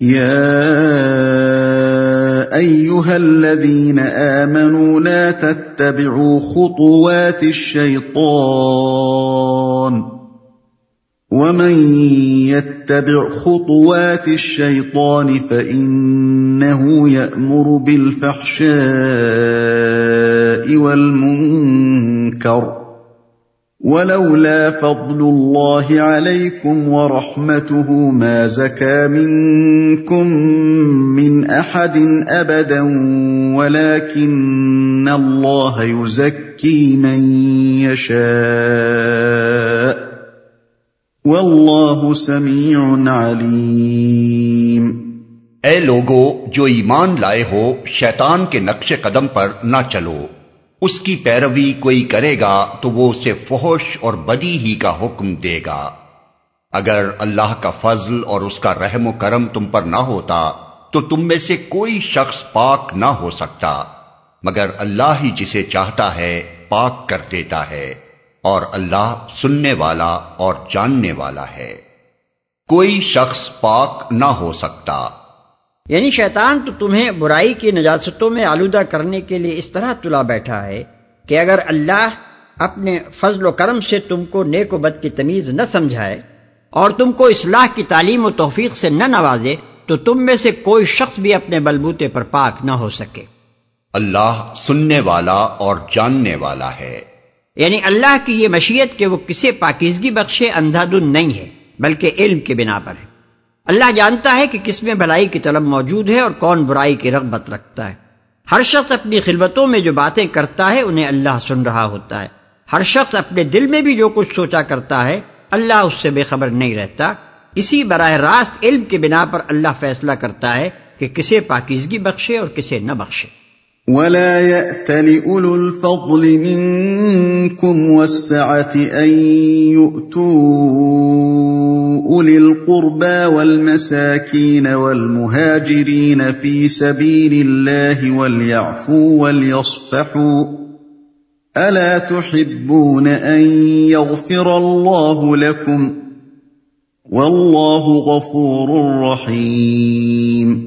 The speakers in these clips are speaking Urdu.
يا ايها الذين امنوا لا تتبعوا خطوات الشيطان ومن يتبع خطوات الشيطان فانه يامر بالفحشاء والمنكر ولولا فضل الله عليكم ورحمته ما زكى منكم من احد ابدا ولكن الله يزكي من يشاء والله سميع عليم اے لوگو، جو ایمان لائے ہو، شیطان کے نقش قدم پر نہ چلو۔ اس کی پیروی کوئی کرے گا تو وہ اسے فحش اور بدی ہی کا حکم دے گا۔ اگر اللہ کا فضل اور اس کا رحم و کرم تم پر نہ ہوتا تو تم میں سے کوئی شخص پاک نہ ہو سکتا، مگر اللہ ہی جسے چاہتا ہے پاک کر دیتا ہے اور اللہ سننے والا اور جاننے والا ہے۔ کوئی شخص پاک نہ ہو سکتا۔ یعنی شیطان تو تمہیں برائی کی نجاستوں میں آلودہ کرنے کے لیے اس طرح تلا بیٹھا ہے کہ اگر اللہ اپنے فضل و کرم سے تم کو نیک و بد کی تمیز نہ سمجھائے اور تم کو اصلاح کی تعلیم و توفیق سے نہ نوازے تو تم میں سے کوئی شخص بھی اپنے بلبوتے پر پاک نہ ہو سکے۔ اللہ سننے والا اور جاننے والا ہے۔ یعنی اللہ کی یہ مشیت کہ وہ کسے پاکیزگی بخشے اندھا دن نہیں ہے بلکہ علم کے بنا پر ہے۔ اللہ جانتا ہے کہ کس میں بھلائی کی طلب موجود ہے اور کون برائی کی رغبت رکھتا ہے۔ ہر شخص اپنی خلبتوں میں جو باتیں کرتا ہے، انہیں اللہ سن رہا ہوتا ہے۔ ہر شخص اپنے دل میں بھی جو کچھ سوچا کرتا ہے، اللہ اس سے بے خبر نہیں رہتا۔ اسی براہ راست علم کے بنا پر اللہ فیصلہ کرتا ہے کہ کسے پاکیزگی بخشے اور کسے نہ بخشے۔ ولا يأتل أولو الفضل منكم والسعة أن يؤتوا أولي القربى والمساكين والمهاجرين في سبيل الله وليعفوا وليصفحوا ألا تحبون أن يغفر الله لكم والله غفور رحيم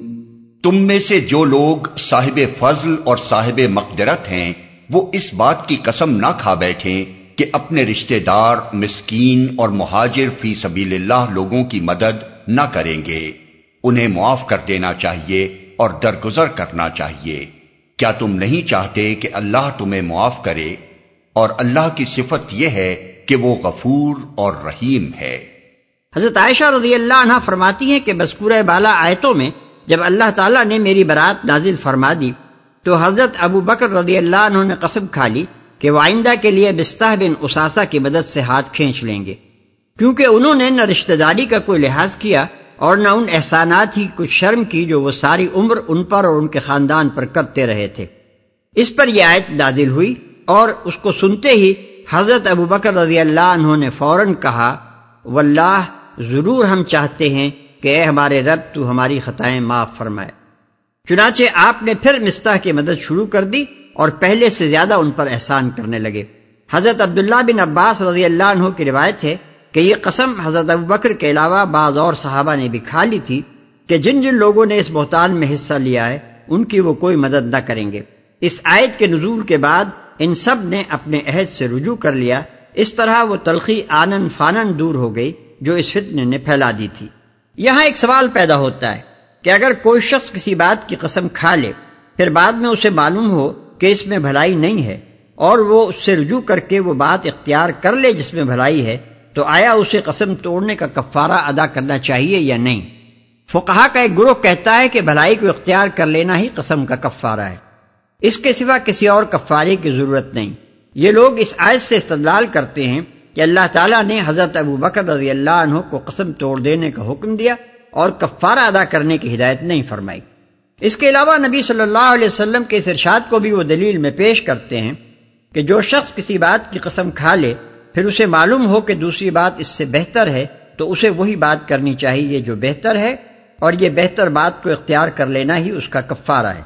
تم میں سے جو لوگ صاحب فضل اور صاحب مقدرت ہیں، وہ اس بات کی قسم نہ کھا بیٹھیں۔ کہ اپنے رشتہ دار، مسکین اور مہاجر فی سبیل اللہ لوگوں کی مدد نہ کریں گے۔ انہیں معاف کر دینا چاہیے اور درگزر کرنا چاہیے۔ کیا تم نہیں چاہتے کہ اللہ تمہیں معاف کرے؟ اور اللہ کی صفت یہ ہے کہ وہ غفور اور رحیم ہے۔ حضرت عائشہ رضی اللہ عنہ فرماتی ہیں کہ بسکورہ بالا آیتوں میں جب اللہ تعالیٰ نے میری برات نازل فرما دی تو حضرت ابو بکر رضی اللہ عنہ نے قسم کھا لی۔ کہ وہ آئندہ کے لیے بستہ بن اساسا کی مدد سے ہاتھ کھینچ لیں گے۔ کیونکہ انہوں نے نہ رشتہ داری کا کوئی لحاظ کیا اور نہ ان احسانات ہی کچھ شرم کی جو وہ ساری عمر ان پر اور ان کے خاندان پر کرتے رہے تھے۔ اس پر یہ آیت نازل ہوئی اور اس کو سنتے ہی حضرت ابو بکر رضی اللہ عنہ نے فوراً کہا، واللہ، ضرور ہم چاہتے ہیں کہ اے ہمارے رب تو ہماری خطائیں معاف فرمائے۔ چنانچہ آپ نے پھر مستح کی مدد شروع کر دی اور پہلے سے زیادہ ان پر احسان کرنے لگے۔ حضرت عبداللہ بن عباس رضی اللہ عنہ کی روایت ہے کہ یہ قسم حضرت ابو بکر کے علاوہ بعض اور صحابہ نے بھی کھا لی تھی کہ جن جن لوگوں نے اس بہتان میں حصہ لیا ہے، ان کی وہ کوئی مدد نہ کریں گے۔ اس آیت کے نزول کے بعد ان سب نے اپنے عہد سے رجوع کر لیا۔ اس طرح وہ تلخی آنن فانن دور ہو گئی جو اس فتنے نے پھیلا دی تھی۔ یہاں ایک سوال پیدا ہوتا ہے کہ اگر کوئی شخص کسی بات کی قسم کھا لے، پھر بعد میں اسے معلوم ہو کہ اس میں بھلائی نہیں ہے اور وہ اس سے رجوع کر کے وہ بات اختیار کر لے جس میں بھلائی ہے، تو آیا اسے قسم توڑنے کا کفارہ ادا کرنا چاہیے یا نہیں؟ فقہا کا ایک گروہ کہتا ہے کہ بھلائی کو اختیار کر لینا ہی قسم کا کفارہ ہے۔ اس کے سوا کسی اور کفارے کی ضرورت نہیں۔ یہ لوگ اس آیت سے استدلال کرتے ہیں کہ اللہ تعالیٰ نے حضرت ابو بکر رضی اللہ عنہ کو قسم توڑ دینے کا حکم دیا اور کفارہ ادا کرنے کی ہدایت نہیں فرمائی۔ اس کے علاوہ نبی صلی اللہ علیہ وسلم کے اس ارشاد کو بھی وہ دلیل میں پیش کرتے ہیں کہ جو شخص کسی بات کی قسم کھا لے، پھر اسے معلوم ہو کہ دوسری بات اس سے بہتر ہے، تو اسے وہی بات کرنی چاہیے جو بہتر ہے، اور یہ بہتر بات کو اختیار کر لینا ہی اس کا کفارہ ہے۔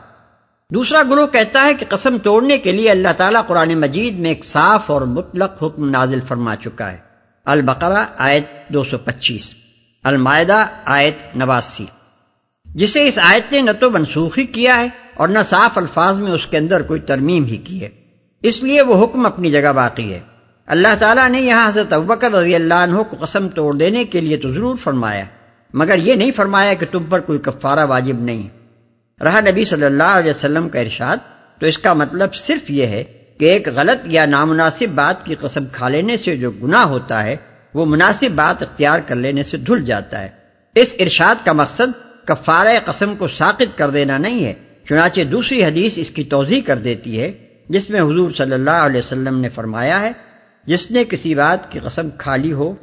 دوسرا گروہ کہتا ہے کہ قسم توڑنے کے لیے اللہ تعالیٰ قرآن مجید میں ایک صاف اور مطلق حکم نازل فرما چکا ہے۔ البقرہ آیت دو سو پچیس، المائدہ آیت نواسی۔ جسے اس آیت نے نہ تو منسوخی کیا ہے اور نہ صاف الفاظ میں اس کے اندر کوئی ترمیم ہی کی ہے۔ اس لیے وہ حکم اپنی جگہ باقی ہے۔ اللہ تعالیٰ نے یہاں حضرت ابکر رضی اللہ عنہ کو قسم توڑ دینے کے لیے تو ضرور فرمایا، مگر یہ نہیں فرمایا کہ تم پر کوئی کفارہ واجب نہیں۔ رہا نبی صلی اللہ علیہ وسلم کا ارشاد، تو اس کا مطلب صرف یہ ہے کہ ایک غلط یا نامناسب بات کی قسم کھا لینے سے جو گناہ ہوتا ہے، وہ مناسب بات اختیار کر لینے سے دھل جاتا ہے۔ اس ارشاد کا مقصد کفارہ قسم کو ساقط کر دینا نہیں ہے، چنانچہ دوسری حدیث اس کی توضیح کر دیتی ہے، جس میں حضور صلی اللہ علیہ وسلم نے فرمایا ہے، جس نے کسی بات کی قسم کھا لی ہو،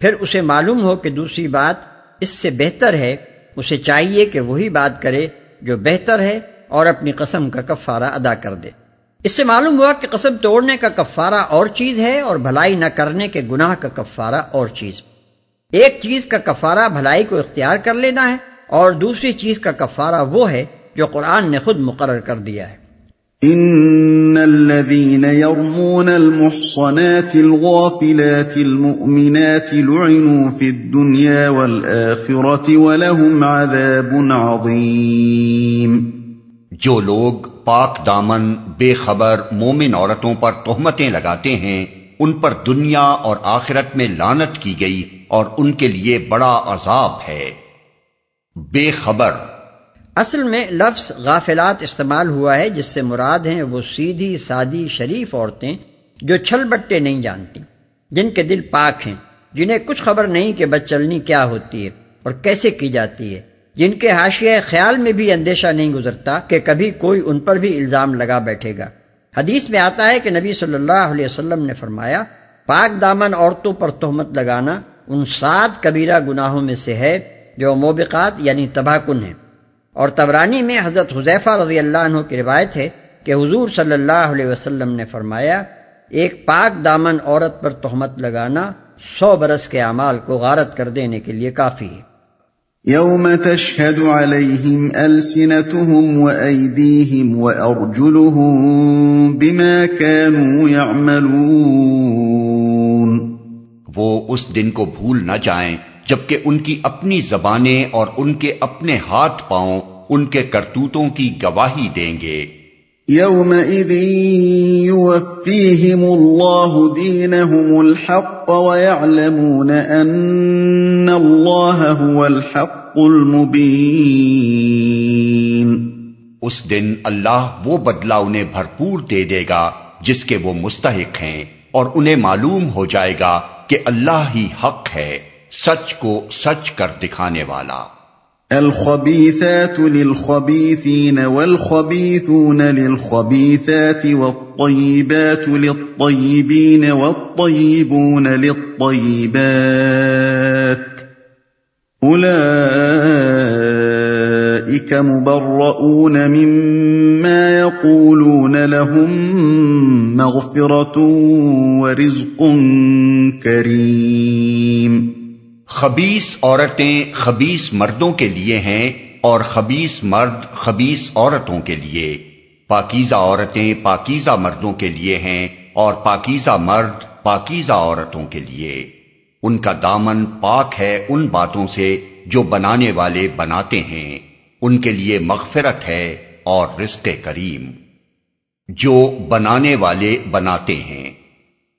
پھر اسے معلوم ہو کہ دوسری بات اس سے بہتر ہے، اسے چاہیے کہ وہی بات کرے جو بہتر ہے اور اپنی قسم کا کفارہ ادا کر دے۔ اس سے معلوم ہوا کہ قسم توڑنے کا کفارہ اور چیز ہے اور بھلائی نہ کرنے کے گناہ کا کفارہ اور چیز۔ ایک چیز کا کفارہ بھلائی کو اختیار کر لینا ہے اور دوسری چیز کا کفارہ وہ ہے جو قرآن نے خود مقرر کر دیا ہے۔ ان الذين يرمون المحصنات الغافلات المؤمنات لعنوا في الدنيا والاخره ولهم عذاب عظيم۔ جو لوگ پاک دامن بے خبر مومن عورتوں پر تہمتیں لگاتے ہیں ان پر دنیا اور آخرت میں لانت کی گئی اور ان کے لیے بڑا عذاب ہے۔ بے خبر۔ اصل میں لفظ غافلات استعمال ہوا ہے جس سے مراد ہیں وہ سیدھی، سادی، شریف عورتیں جو چھل بٹے نہیں جانتی، جن کے دل پاک ہیں، جنہیں کچھ خبر نہیں کہ بد چلنی کیا ہوتی ہے اور کیسے کی جاتی ہے۔ جن کے حاشیہ خیال میں بھی اندیشہ نہیں گزرتا کہ کبھی کوئی ان پر بھی الزام لگا بیٹھے گا۔ حدیث میں آتا ہے کہ نبی صلی اللہ علیہ وسلم نے فرمایا، پاک دامن عورتوں پر تہمت لگانا ان سات کبیرہ گناہوں میں سے ہے۔ جو موبقات یعنی تباہ کن ہیں۔ اور تبرانی میں حضرت حذیفہ رضی اللہ عنہ کی روایت ہے کہ حضور صلی اللہ علیہ وسلم نے فرمایا ایک پاک دامن عورت پر تہمت لگانا سو برس کے اعمال کو غارت کر دینے کے لیے کافی ہے۔ يوم تشهد عليهم ألسنتهم وأيديهم وأرجلهم بما كانوا يعملون وہ اس دن کو بھول نہ جائیں۔ جبکہ ان کی اپنی زبانیں اور ان کے اپنے ہاتھ پاؤں ان کے کرتوتوں کی گواہی دیں گے۔ يوفيهم الله دينهم الحق ويعلمون أن الله هو الحق المبين اس دن اللہ وہ بدلہ انہیں بھرپور دے دے گا جس کے وہ مستحق ہیں اور انہیں معلوم ہو جائے گا کہ اللہ ہی حق ہے۔ سچ کو سچ کر دکھانے والا۔ الخبيثات للخبيثين والخبيثون للخبيثات والطيبات للطيبين والطيبون للطيبات أولئك مبرؤون مما يقولون لهم مغفرة ورزق كريم۔ خبیس عورتیں خبیس مردوں کے لیے ہیں اور خبیس مرد خبیس عورتوں کے لیے۔ پاکیزہ عورتیں پاکیزہ مردوں کے لیے ہیں اور پاکیزہ مرد پاکیزہ عورتوں کے لیے۔ ان کا دامن پاک ہے ان باتوں سے جو بنانے والے بناتے ہیں۔ ان کے لیے مغفرت ہے اور رزق کریم۔ جو بنانے والے بناتے ہیں۔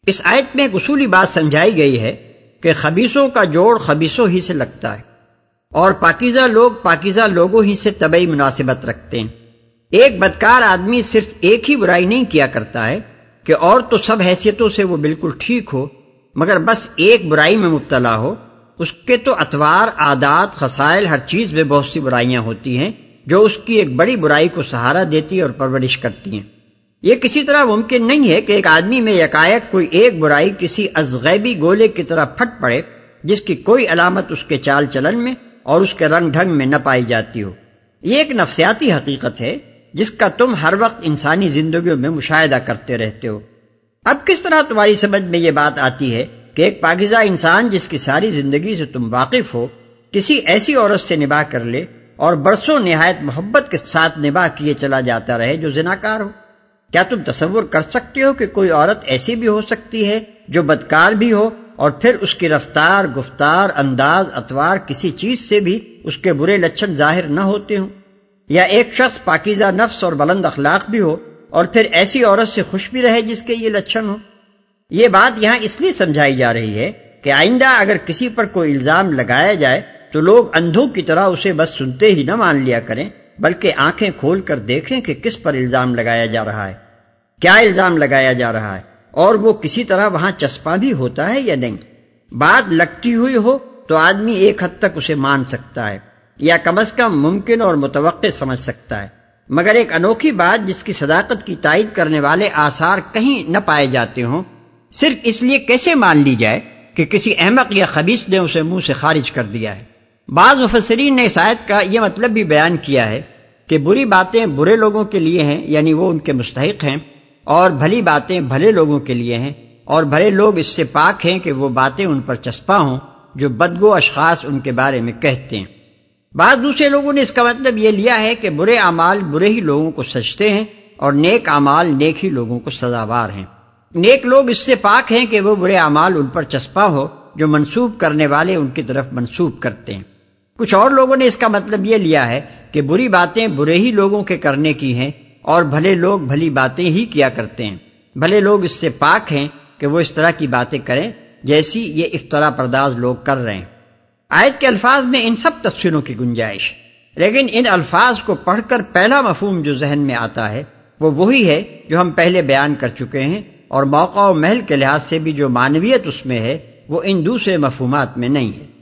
اس آیت میں ایک اصولی بات سمجھائی گئی ہے کہ خبیصوں کا جوڑ خبیصوں ہی سے لگتا ہے اور پاکیزہ لوگ پاکیزہ لوگوں ہی سے طبعی مناسبت رکھتے ہیں۔ ایک بدکار آدمی صرف ایک ہی برائی نہیں کیا کرتا ہے کہ اور تو سب حیثیتوں سے وہ بالکل ٹھیک ہو، مگر بس ایک برائی میں مبتلا ہو۔ اس کے تو اتوار، عادات، خسائل، ہر چیز میں بہت سی برائیاں ہوتی ہیں جو اس کی ایک بڑی برائی کو سہارا دیتی اور پرورش کرتی ہیں۔ یہ کسی طرح ممکن نہیں ہے کہ ایک آدمی میں یکایک کوئی ایک برائی کسی ازغیبی گولے کی طرح پھٹ پڑے، جس کی کوئی علامت اس کے چال چلن میں اور اس کے رنگ ڈھنگ میں نہ پائی جاتی ہو۔ یہ ایک نفسیاتی حقیقت ہے، جس کا تم ہر وقت انسانی زندگیوں میں مشاہدہ کرتے رہتے ہو۔ اب کس طرح تمہاری سمجھ میں یہ بات آتی ہے کہ ایک پاکیزہ انسان جس کی ساری زندگی سے تم واقف ہو، کسی ایسی عورت سے نباہ کر لے اور برسوں نہایت محبت کے ساتھ نباہ کیے چلا جاتا رہے جو زناکار ہو؟ کیا تم تصور کر سکتے ہو کہ کوئی عورت ایسی بھی ہو سکتی ہے جو بدکار بھی ہو اور پھر اس کی رفتار، گفتار، انداز، اتوار کسی چیز سے بھی اس کے برے لچھن ظاہر نہ ہوتے ہوں؟ یا ایک شخص پاکیزہ نفس اور بلند اخلاق بھی ہو اور پھر ایسی عورت سے خوش بھی رہے جس کے یہ لچھن ہو یہ بات یہاں اس لیے سمجھائی جا رہی ہے کہ آئندہ اگر کسی پر کوئی الزام لگایا جائے تو لوگ اندھوں کی طرح اسے بس سنتے ہی نہ مان لیا کریں، بلکہ آنکھیں کھول کر دیکھیں کہ کس پر الزام لگایا جا رہا ہے۔ کیا الزام لگایا جا رہا ہے اور وہ کسی طرح وہاں چسپاں بھی ہوتا ہے یا نہیں؟ بات لگتی ہوئی ہو تو آدمی ایک حد تک اسے مان سکتا ہے یا کم از کم ممکن اور متوقع سمجھ سکتا ہے، مگر ایک انوکھی بات جس کی صداقت کی تائید کرنے والے آثار کہیں نہ پائے جاتے ہوں، صرف اس لیے کیسے مان لی جائے کہ کسی احمق یا خبیص نے اسے منہ سے خارج کر دیا ہے؟ بعض مفسرین نے آیت کا یہ مطلب بھی بیان کیا ہے کہ بری باتیں برے لوگوں کے لیے ہیں یعنی وہ ان کے مستحق ہیں اور بھلی باتیں بھلے لوگوں کے لیے ہیں اور بھلے لوگ اس سے پاک ہیں کہ وہ باتیں ان پر چسپاں ہوں جو بدگو اشخاص ان کے بارے میں کہتے ہیں۔ بعض دوسرے لوگوں نے اس کا مطلب یہ لیا ہے کہ برے اعمال برے ہی لوگوں کو سجتے ہیں اور نیک اعمال نیک ہی لوگوں کو سزاوار ہیں۔ نیک لوگ اس سے پاک ہیں کہ وہ برے اعمال ان پر چسپاں ہو جو منسوب کرنے والے ان کی طرف منسوب کرتے ہیں۔ کچھ اور لوگوں نے اس کا مطلب یہ لیا ہے کہ بری باتیں برے ہی لوگوں کے کرنے کی ہیں اور بھلے لوگ بھلی باتیں ہی کیا کرتے ہیں۔ بھلے لوگ اس سے پاک ہیں کہ وہ اس طرح کی باتیں کریں جیسی یہ افطرا پرداز لوگ کر رہے ہیں۔ آیت کے الفاظ میں ان سب تفسیروں کی گنجائش۔ لیکن ان الفاظ کو پڑھ کر پہلا مفہوم جو ذہن میں آتا ہے وہ وہی ہے جو ہم پہلے بیان کر چکے ہیں اور موقع و محل کے لحاظ سے بھی جو معنویت اس میں ہے وہ ان دوسرے مفہومات میں نہیں ہے۔